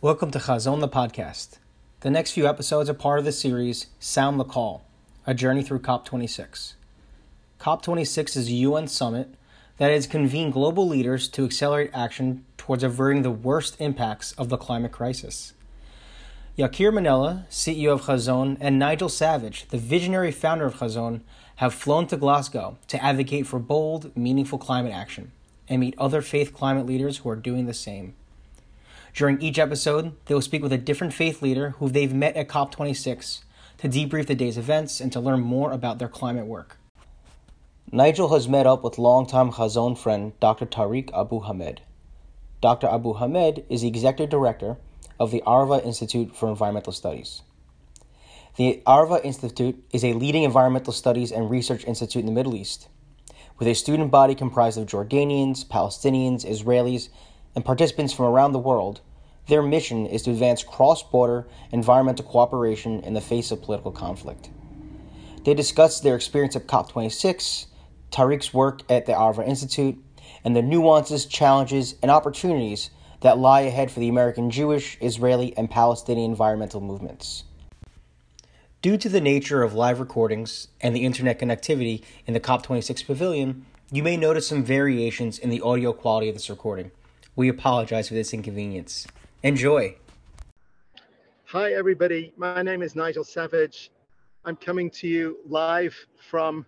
Welcome to Chazon the podcast. The next few episodes are part of the series Sound the Call, a journey through COP26. COP26 is a UN summit that has convened global leaders to accelerate action towards averting the worst impacts of the climate crisis. Jakir Manela, CEO of Chazon, and Nigel Savage, the visionary founder of Chazon, have flown to Glasgow to advocate for bold, meaningful climate action and meet other faith climate leaders who are doing the same. During each episode, they will speak with a different faith leader who they've met at COP26 to debrief the day's events and to learn more about their climate work. Nigel has met up with longtime Chazon friend Dr. Tariq Abu Hamed. Dr. Abu Hamed is the executive director of the Arava Institute for Environmental Studies. The Arava Institute is a leading environmental studies and research institute in the Middle East, with a student body comprised of Jordanians, Palestinians, Israelis, and participants from around the world, their mission is to advance cross border environmental cooperation in the face of political conflict. They discussed their experience at COP26, Tariq's work at the Arava Institute, and the nuances, challenges, and opportunities that lie ahead for the American Jewish, Israeli, and Palestinian environmental movements. Due to the nature of live recordings and the internet connectivity in the COP26 pavilion, you may notice some variations in the audio quality of this recording. We apologize for this inconvenience. Enjoy. Hi, everybody. My name is Nigel Savage. I'm coming to you live from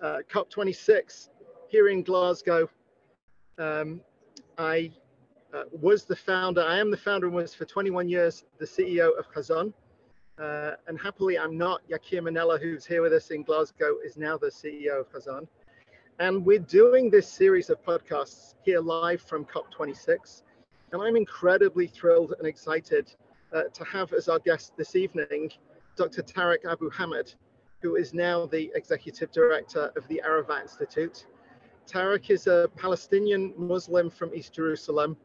uh, COP26 here in Glasgow. Um, I uh, was the founder, I am the founder and was for 21 years the CEO of Chazon. Uh, and happily, I'm not. Jakir Manela, who's here with us in Glasgow, is now the CEO of Chazon. And we're doing this series of podcasts here live from COP26. And I'm incredibly thrilled and excited uh, to have as our guest this evening Dr. Tariq Abu Hamed, who is now the executive director of the Arava Institute. Tariq is a Palestinian Muslim from East Jerusalem.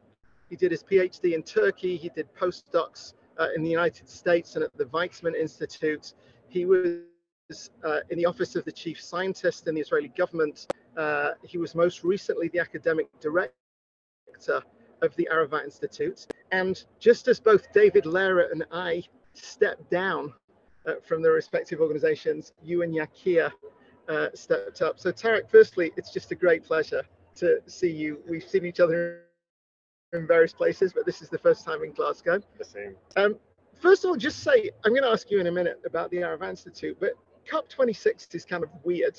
He did his PhD in Turkey, he did postdocs uh, in the United States and at the Weizmann Institute. He was uh, in the office of the chief scientist in the Israeli government uh, he was most recently the academic director of the Arava Institute. And just as both David Lehrer and I stepped down uh, from their respective organizations, you and Jakir uh, stepped up. So, Tarek, firstly, it's just a great pleasure to see you. We've seen each other in various places, but this is the first time in Glasgow. The same. Um, first of all, just say, I'm going to ask you in a minute about the Arava Institute, but COP26 is kind of weird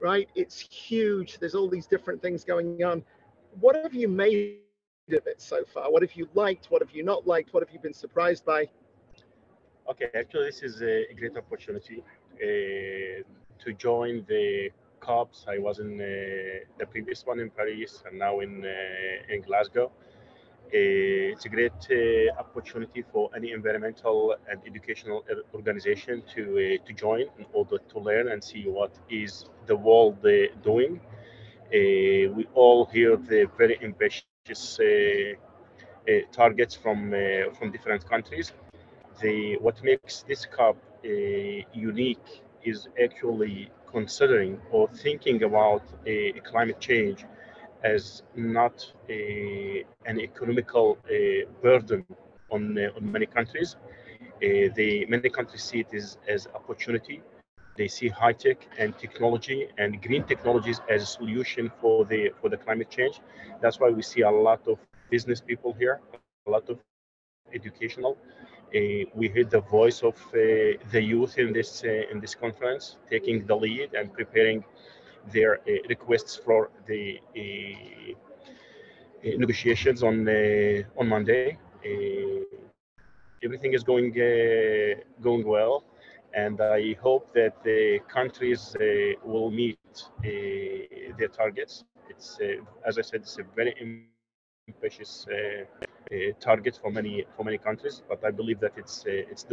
right? It's huge. There's all these different things going on. What have you made of it so far? What have you liked? What have you not liked? What have you been surprised by? Okay, actually, this is a great opportunity uh, to join the COPs. I was in uh, the previous one in Paris and now in uh, in Glasgow. Uh, it's a great uh, opportunity for any environmental and educational organization to uh, to join in order to learn and see what is the world doing. we all hear the very ambitious targets from from different countries. The what makes this COP unique is actually considering or thinking about climate change as not a, an economical uh, burden on, uh, on many countries. Uh, the many countries see it as, as opportunity. They see high tech and technology and green technologies as a solution for the for the climate change. That's why we see a lot of business people here, a lot of educational. Uh, we heard the voice of uh, the youth in this uh, in this conference, taking the lead and preparing their uh, requests for the uh, uh, negotiations on uh, on Monday. Uh, everything is going uh, going well, and I hope that the countries will meet their targets. It's as I said, it's a very ambitious target for many for many countries, but I believe that it's it's doable.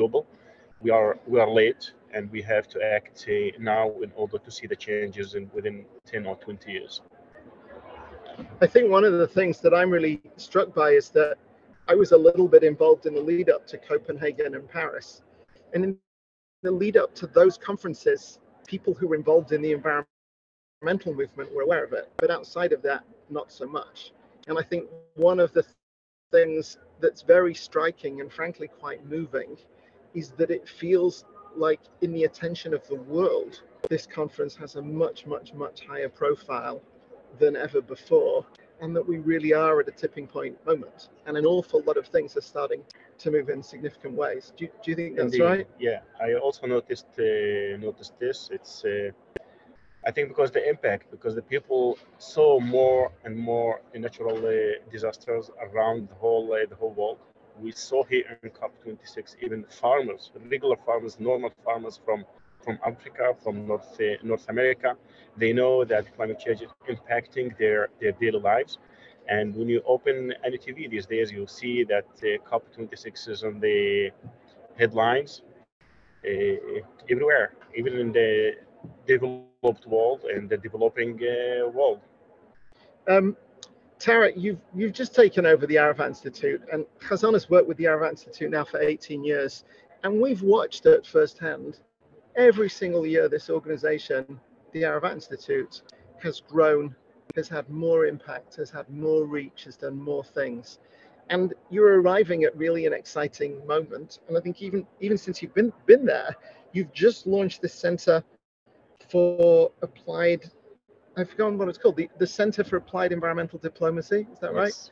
We are we are late, and we have to act uh, now in order to see the changes in within 10 or 20 years. I think one of the things that I'm really struck by is that I was a little bit involved in the lead up to Copenhagen and Paris. And in the lead up to those conferences, people who were involved in the environmental movement were aware of it. But outside of that, not so much. And I think one of the things that's very striking and frankly quite moving is that it feels like in the attention of the world, this conference has a much, much, much higher profile than ever before, and that we really are at a tipping point moment. And an awful lot of things are starting to move in significant ways. Do you, do you think that's Indeed. right? Yeah, I also noticed uh, noticed this. It's uh, I think because the impact, because the people saw more and more natural uh, disasters around the whole uh, the whole world. We saw here in COP26 even farmers, regular farmers, normal farmers from from Africa, from North uh, North America. They know that climate change is impacting their their daily lives. And when you open any TV these days, you'll see that uh, COP26 is on the headlines uh, everywhere, even in the developed world and the developing uh, world. Um, Tara, you've you've just taken over the Arava Institute, and Chazon has worked with the Arava Institute now for 18 years, and we've watched it firsthand. Every single year, this organization, the Arava Institute, has grown, has had more impact, has had more reach, has done more things, and you're arriving at really an exciting moment. And I think even even since you've been been there, you've just launched this center for applied I've forgotten what it's called, the, the Center for Applied Environmental Diplomacy. Is that right? Yes.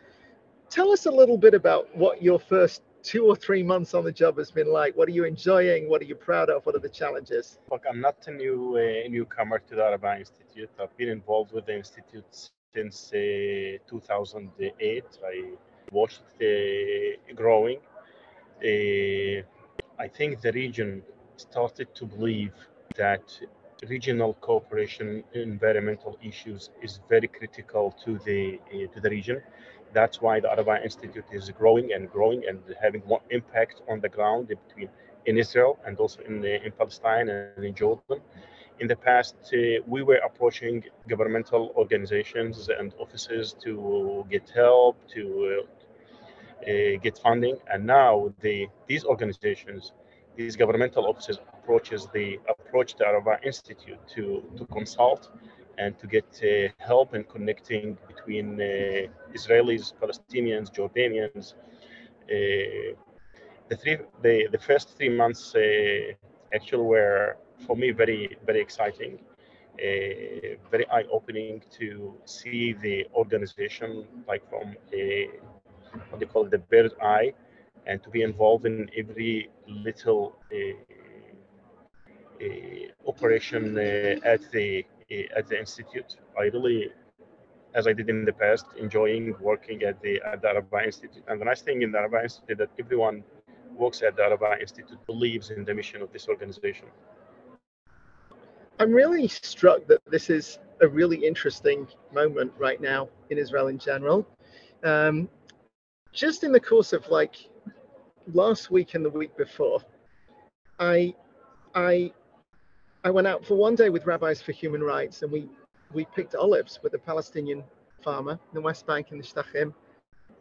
Tell us a little bit about what your first two or three months on the job has been like. What are you enjoying? What are you proud of? What are the challenges? Look, I'm not a new uh, newcomer to the Araba Institute. I've been involved with the institute since uh, 2008. I watched it uh, growing. Uh, I think the region started to believe that regional cooperation environmental issues is very critical to the uh, to the region. That's why the Araba Institute is growing and growing and having more impact on the ground between in Israel and also in in Palestine and in Jordan. In the past, uh, we were approaching governmental organizations and offices to get help, to uh, get funding, and now the these organizations, these governmental offices approaches the approach the Araba Institute to to consult and to get uh, help in connecting between uh, Israelis, Palestinians, Jordanians. Uh, the three the, the first three months uh, actually were for me very very exciting. Uh, very eye-opening to see the organization like from a what they call it, the bird eye and to be involved in every little uh, uh, operation uh, at the at the institute. I really, as I did in the past, enjoying working at the at the Araba Institute. And the nice thing in the Araba Institute that everyone works at the Araba Institute believes in the mission of this organization. I'm really struck that this is a really interesting moment right now in Israel in general. Um, just in the course of like last week and the week before, I I I went out for one day with Rabbis for Human Rights, and we we picked olives with a Palestinian farmer in the West Bank in the Shtachim,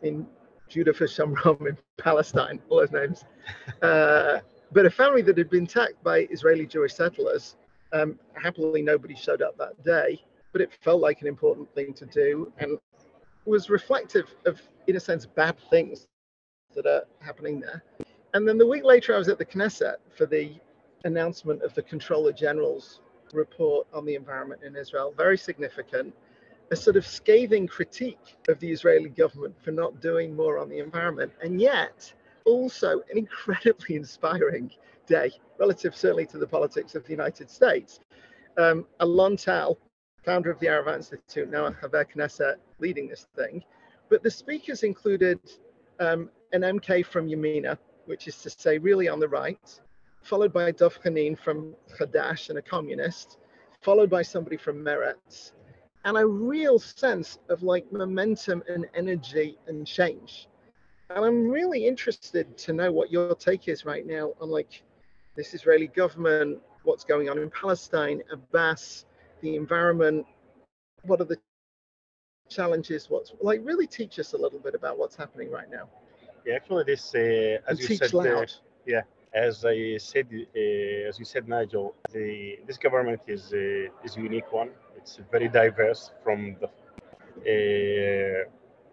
in Judah for Shamrom in Palestine, all those names. Uh, but a family that had been attacked by Israeli Jewish settlers. Um, happily, nobody showed up that day, but it felt like an important thing to do and was reflective of, in a sense, bad things that are happening there. And then the week later, I was at the Knesset for the announcement of the Controller General's report on the environment in Israel. Very significant. A sort of scathing critique of the Israeli government for not doing more on the environment. And yet, also an incredibly inspiring day, relative certainly to the politics of the United States. Um, Alon Tal, founder of the Arava Institute, now a Haver Knesset, leading this thing. But the speakers included um, an MK from Yamina, which is to say, really on the right, followed by Dov Hanin from Hadash and a communist, followed by somebody from Meretz, and a real sense of like momentum and energy and change. And I'm really interested to know what your take is right now on like this Israeli government, what's going on in Palestine, Abbas, the environment, what are the challenges, what's like really teach us a little bit about what's happening right now. Yeah, actually, this uh, as And you said, uh, loud. as I said, uh, as you said, Nigel, the this government is uh, is a unique one. It's very diverse from the uh,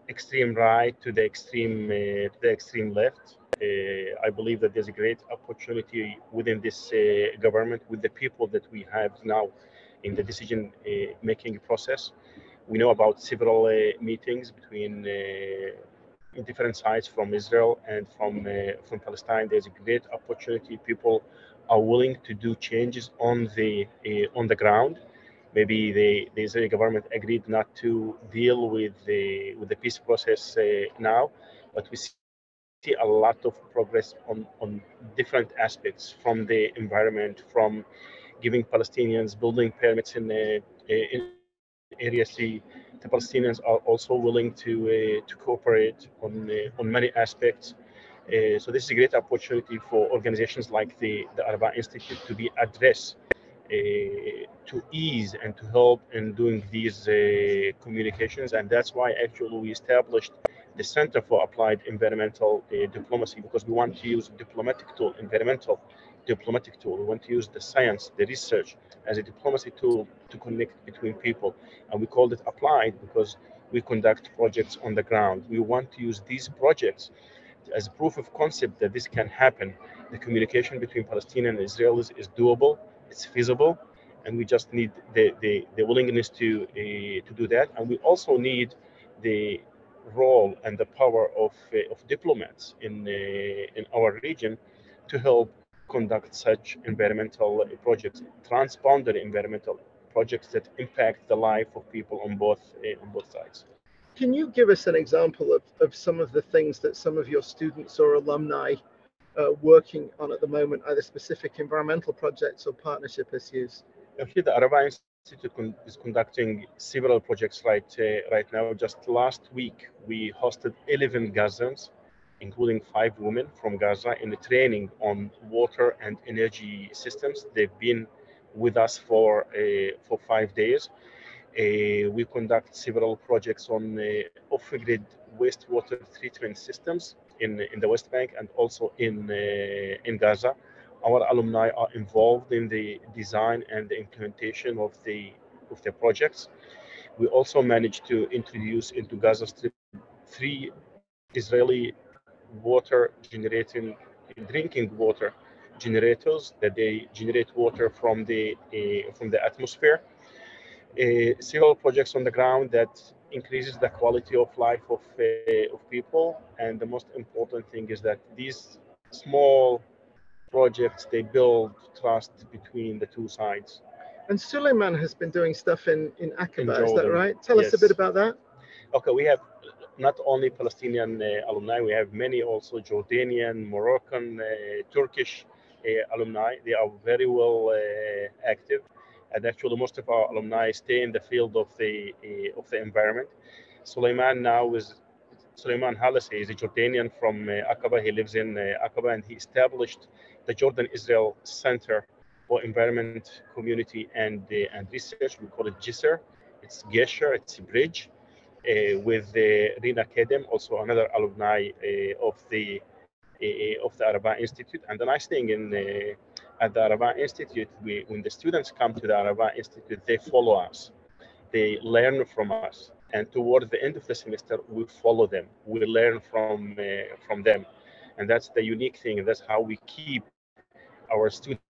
extreme right to the extreme uh, to the extreme left. Uh, I believe that there's a great opportunity within this uh, government with the people that we have now in the decision uh, making process. We know about several uh, meetings between different sides from Israel and from from Palestine. There's a great opportunity. People are willing to do changes on the on the ground maybe the, the Israeli government agreed not to deal with the with the peace process uh, now, but we see a lot of progress on, on different aspects from the environment, from giving Palestinians building permits in, uh, in Area C. The Palestinians are also willing to uh, to cooperate on uh, on many aspects. Uh, so this is a great opportunity for organizations like the the Araba Institute to be addressed to ease and to help in doing these uh, communications. And that's why actually we established the Center for Applied Environmental uh, Diplomacy because we want to use diplomatic tool, environmental diplomatic tool. We want to use the science, the research as a diplomacy tool to connect between people. And we called it applied because we conduct projects on the ground. We want to use these projects as proof of concept that this can happen. The communication between Palestinian and Israelis is doable it's feasible and we just need the, the, the willingness to uh, to do that and we also need the role and the power of, uh, of diplomats in uh, in our region to help conduct such environmental projects transboundary environmental projects that impact the life of people on both uh, on both sides can you give us an example of, of some of the things that some of your students or alumni uh, working on at the moment, either specific environmental projects or partnership issues? Actually, the Araba Institute con- is conducting several projects right uh, right now. Just last week, we hosted 11 Gazans, including five women from Gaza, in the training on water and energy systems. They've been with us for uh, for five days. Uh, we conduct several projects on uh, off-grid wastewater treatment systems in, in the West Bank and also in, uh, in Gaza. Our alumni are involved in the design and the implementation of the, of the projects. We also managed to introduce into Gaza Strip three Israeli water generating drinking water generators that they generate water from the uh, from the atmosphere. Uh, several projects on the ground that increases the quality of life of, uh, of people. And the most important thing is that these small projects, they build trust between the two sides. And Suleiman has been doing stuff in, in Aqaba, in is that right? Tell yes. us a bit about that. Okay, we have not only Palestinian uh, alumni, we have many also Jordanian, Moroccan, uh, Turkish uh, alumni. They are very well active and actually most of our alumni stay in the field of the of the environment. Suleiman now is Suleiman Halasi is a Jordanian from uh, Aqaba. He lives in uh, Aqaba and he established the Jordan Israel Center for Environment, Community, and uh, and Research. We call it GISER. It's Gesher. It's a bridge with uh, Rina Kedem, also another alumni uh, of the of the Araba Institute. And the nice thing in at the Araba Institute, we, when the students come to the Araba Institute, they follow us. They learn from us. And towards the end of the semester, we follow them. We learn from, uh, from them. And that's the unique thing. That's how we keep our students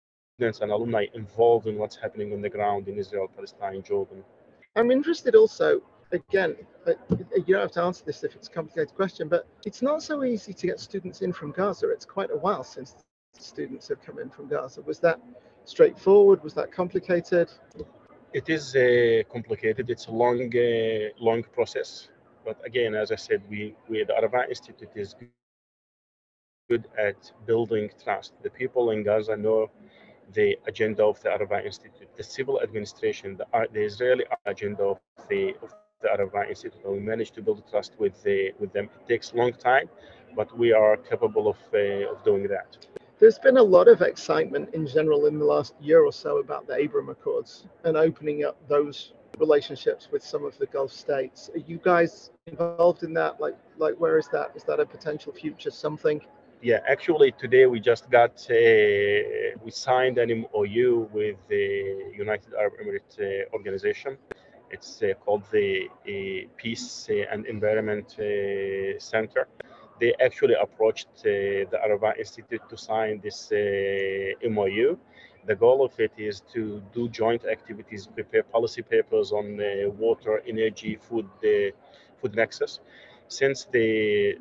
and alumni involved in what's happening on the ground in Israel, Palestine, Jordan. I'm interested also, again, uh, you don't have to answer this if it's a complicated question, but it's not so easy to get students in from Gaza. It's quite a while since students have come in from Gaza. Was that straightforward? Was that complicated? It is uh, complicated. It's a long, uh, long process. But again, as I said, we, we the Araba Institute is good at building trust. The people in Gaza know the agenda of the Araba Institute, the civil administration, the, the Israeli agenda of the, of the Araba Institute. We managed to build trust with the, with them. It takes a long time, but we are capable of, uh, of doing that. There's been a lot of excitement in general in the last year or so about the Abraham Accords and opening up those relationships with some of the Gulf states. Are you guys involved in that? Like, like where is that? Is that a potential future something? Yeah, actually, today we just got uh, we signed an MOU with the United Arab Emirates uh, organization, It's uh, called the uh, Peace and Environment Center. They actually approached the Arava Institute to sign this MOU. The goal of it is to do joint activities, prepare policy papers on water, energy, food, food nexus. Since the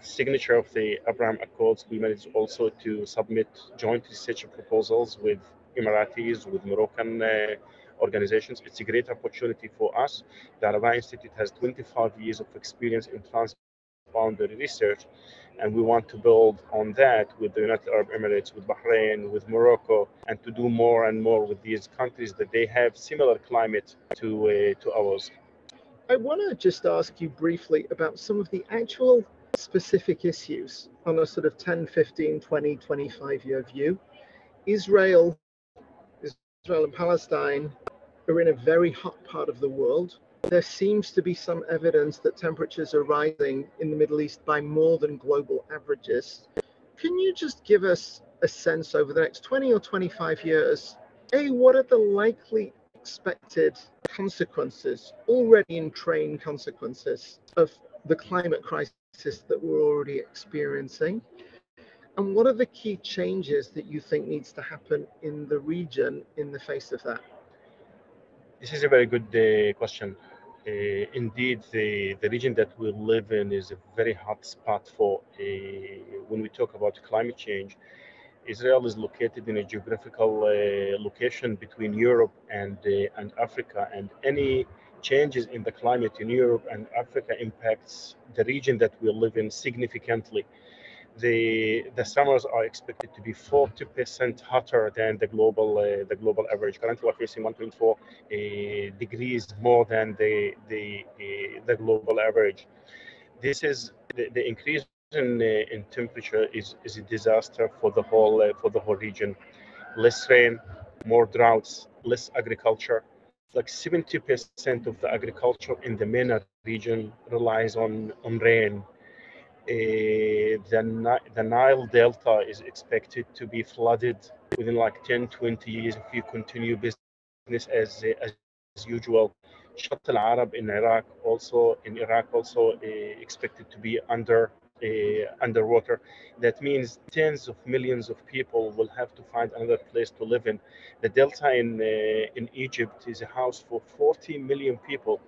signature of the Abraham Accords, we managed also to submit joint research proposals with Emiratis, with Moroccan uh, organizations. It's a great opportunity for us. The Arava Institute has 25 years of experience in transboundary research, and we want to build on that with the United Arab Emirates, with Bahrain, with Morocco, and to do more and more with these countries that they have similar climate to uh, to ours. I want to just ask you briefly about some of the actual specific issues on a sort of 10, 15, 20, 25 year view. Israel, Israel and Palestine are in a very hot part of the world. There seems to be some evidence that temperatures are rising in the Middle East by more than global averages. Can you just give us a sense over the next 20 or 25 years? A, what are the likely expected consequences, already in train consequences, of the climate crisis that we're already experiencing? And what are the key changes that you think needs to happen in the region in the face of that? This is a very good uh, question. Uh, indeed, the, the region that we live in is a very hot spot for uh, when we talk about climate change. Israel is located in a geographical uh, location between Europe and uh, and Africa, and any changes in the climate in Europe and Africa impacts the region that we live in significantly. The, the summers are expected to be 40% hotter than the global uh, the global average. Currently, we're facing 1.4 uh, degrees more than the the uh, the global average. This is the, the increase in, uh, in temperature is, is a disaster for the whole uh, for the whole region. Less rain, more droughts, less agriculture, like 70% of the agriculture in the MENA region relies on, on rain. Uh, the, the Nile Delta is expected to be flooded within like 10, 20 years if you continue business as, as, as usual. Shatt al-Arab in Iraq also, in Iraq also uh, expected to be under uh, underwater. That means tens of millions of people will have to find another place to live in. The delta in uh, in Egypt is a house for 40 million people,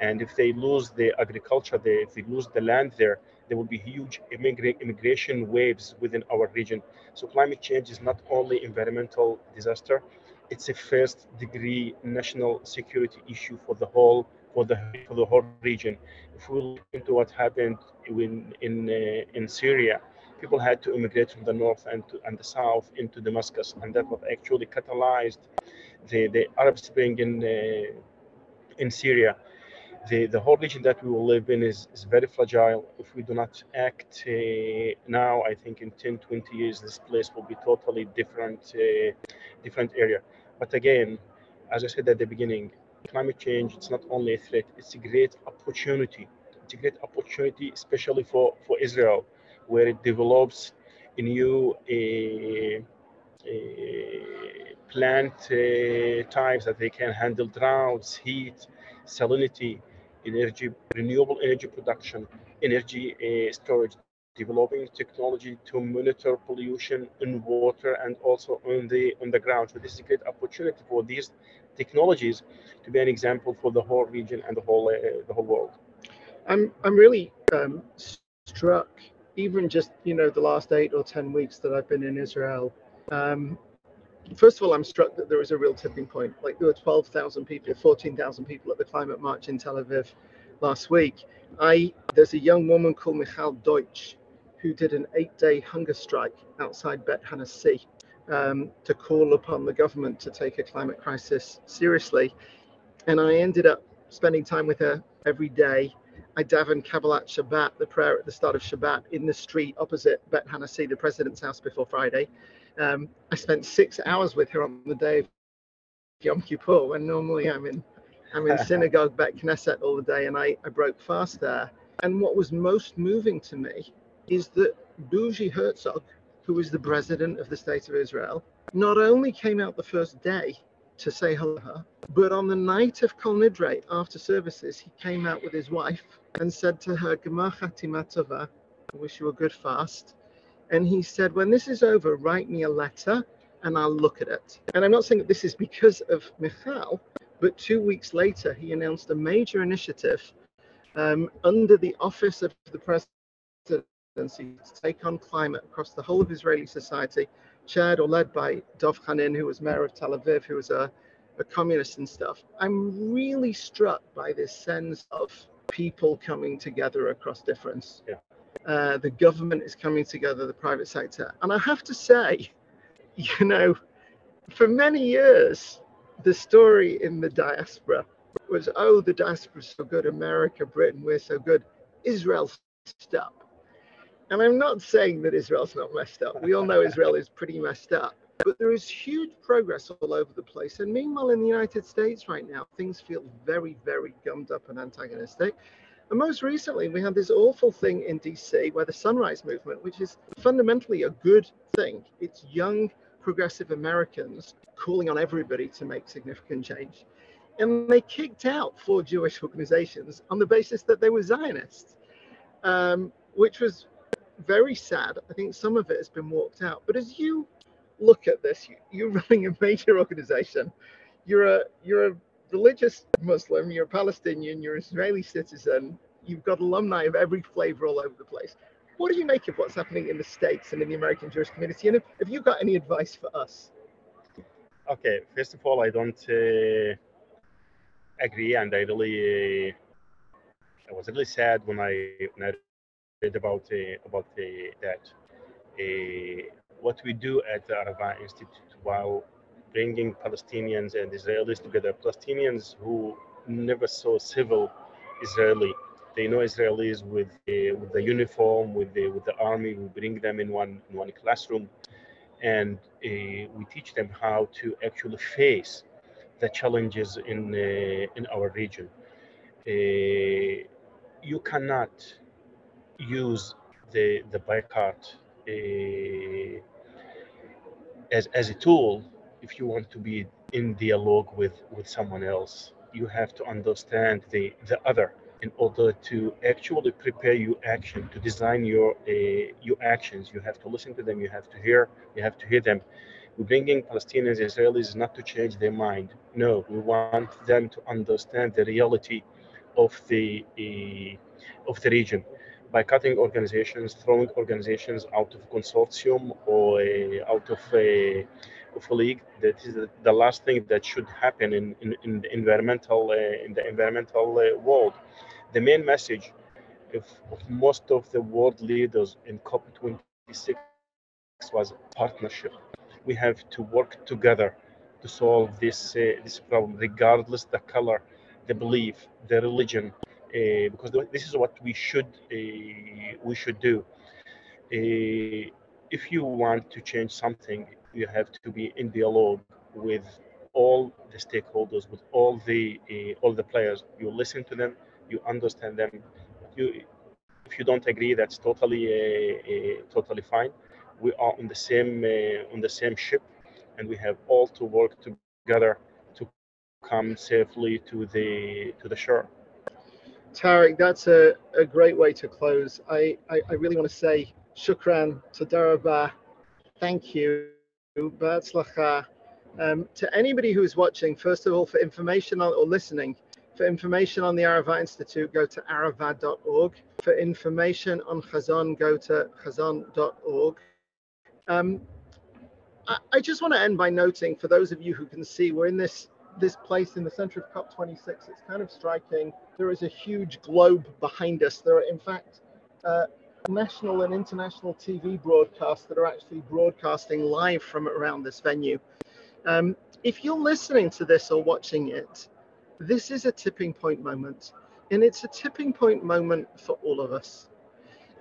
and if they lose the agriculture there, if they lose the land there, there will be huge immigra- immigration waves within our region. So climate change is not only environmental disaster; it's a first degree national security issue for the whole for the for the whole region. If we look into what happened in in uh, in Syria, people had to immigrate from the north and to, and the south into Damascus, and that was actually catalyzed the the Arab Spring in uh, in Syria. The, the whole region that we will live in is, is very fragile. If we do not act uh, now, I think in 10, 20 years, this place will be totally different, uh, different area. But again, as I said at the beginning, climate change it's not only a threat it's a great opportunity it's a great opportunity especially for for israel where it develops a new a plant uh, types that they can handle droughts heat salinity energy renewable energy production energy uh, storage developing technology to monitor pollution in water and also on the on the ground. So this is a great opportunity for these technologies to be an example for the whole region and the whole uh, the whole world. I'm I'm really um, struck, even just you know the last eight or ten weeks that I've been in Israel. Um, first of all, I'm struck that there is a real tipping point. Like there were 12,000 people, 14,000 people at the climate march in Tel Aviv last week. I there's a young woman called Michal Deutsch who did an eight day hunger strike outside Bet Hanassi um, to call upon the government to take a climate crisis seriously. And I ended up spending time with her every day. I davened Kabbalat Shabbat, the prayer at the start of Shabbat, in the street opposite Bet Hanassi, the president's house, before Friday. Um, I spent six hours with her on the day of Yom Kippur, when normally I'm in I'm in synagogue, bet Knesset all the day, and I, I broke fast there. And what was most moving to me is that Bougie Herzog, who is the president of the state of Israel, not only came out the first day to say hello. But on the night of Kol Nidre, after services, he came out with his wife and said to her, Gemar Chatimatova, I wish you a good fast. And he said, when this is over, write me a letter and I'll look at it. And I'm not saying that this is because of Michal, but two weeks later, he announced a major initiative um, under the office of the presidency to take on climate across the whole of Israeli society, chaired or led by Dov Hanin, who was mayor of Tel Aviv, who was a, a communist and stuff. I'm really struck by this sense of people coming together across difference. Yeah. Uh, the government is coming together, the private sector. And I have to say, you know, for many years, the story in the diaspora was, oh, the diaspora's so good, America, Britain, we're so good. Israel's messed up. And I'm not saying that Israel's not messed up. We all know Israel is pretty messed up. But there is huge progress all over the place. And meanwhile, in the United States right now, things feel very, very gummed up and antagonistic. And most recently, we had this awful thing in DC where the Sunrise Movement, which is fundamentally a good thing, it's young progressive Americans calling on everybody to make significant change. And they kicked out four Jewish organizations on the basis that they were Zionists, um, which was very sad. I think some of it has been walked out. But as you look at this, you, are running a major organization. You're a you're a religious Muslim. You're a Palestinian. You're an Israeli citizen. You've got alumni of every flavor all over the place. What do you make of what's happening in the States and in the American Jewish community? And have you got any advice for us? Okay, first of all, I don't uh, agree, and I really, uh, I was really sad when I when I read about uh, about uh, that. Uh, what we do at the Arava Institute while bringing Palestinians and Israelis together, Palestinians who never saw civil Israeli they know Israelis with the, with the uniform, with the with the army. We bring them in one in one classroom, and uh, we teach them how to actually face the challenges in uh, in our region. Uh, you cannot use the the boycott uh, as as a tool if you want to be in dialogue with with someone else. You have to understand the the other in order to actually prepare your action, to design your uh, your actions. You have to listen to them. You have to hear. You have to hear them. We're bringing Palestinians, Israelis, not to change their mind. No, we want them to understand the reality of the uh, of the region by cutting organizations, throwing organizations out of consortium or uh, out of league. That is the, the, last thing that should happen in, in, in the environmental uh, in the environmental uh, world the main message of, of most of the world leaders in COP26 was partnership. We have to work together to solve this uh, this problem, regardless the color, the belief, the religion, uh, because this is what we should uh, we should do. Uh, if you want to change something, you have to be in dialogue with all the stakeholders, with all the uh, all the players. You listen to them, you understand them. You, if you don't agree, that's totally uh, totally fine. We are on the same on the same ship, and we have all to work together to come safely to the to the shore. Tarek, that's a, a great way to close. I, I, I really want to say shukran, toda rabah, thank you, um, to anybody who's watching, first of all, for information on, or listening, for information on the Arava Institute, go to arava.org. For information on Chazon, go to chazon.org. Um, I, I just want to end by noting, for those of you who can see, we're in this this place in the center of COP26. It's kind of striking. There is a huge globe behind us. There are, in fact, uh, national and international TV broadcasts that are actually broadcasting live from around this venue. Um, if you're listening to this or watching it, this is a tipping point moment, and it's a tipping point moment for all of us.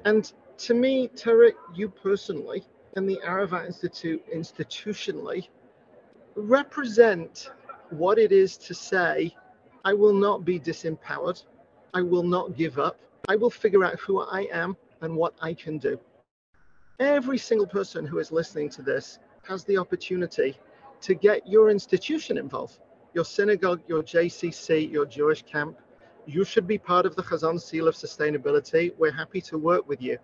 And to me, Tarek, you personally, and the Arava Institute institutionally, represent what it is to say, I will not be disempowered. I will not give up. I will figure out who I am and what I can do. Every single person who is listening to this has the opportunity to get your institution involved, your synagogue, your JCC, your Jewish camp. You should be part of the Chazon Seal of Sustainability. We're happy to work with you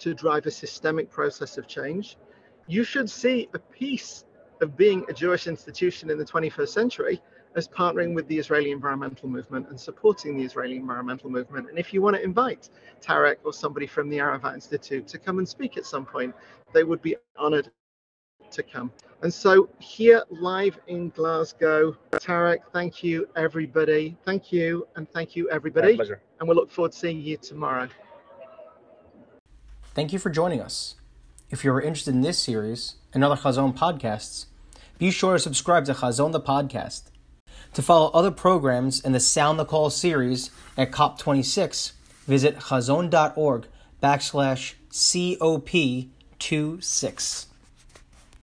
to drive a systemic process of change. You should see a piece of being a Jewish institution in the 21st century as partnering with the Israeli environmental movement and supporting the Israeli environmental movement. And if you want to invite Tarek or somebody from the Arava Institute to come and speak at some point, they would be honored to come. And so here live in Glasgow, Tarek, thank you everybody. Thank you and thank you everybody. My pleasure. And we'll look forward to seeing you tomorrow. Thank you for joining us. If you're interested in this series and other Chazon podcasts, be sure to subscribe to Chazon the podcast. To follow other programs in the Sound the Call series at COP26, visit chazon.org backslash COP26.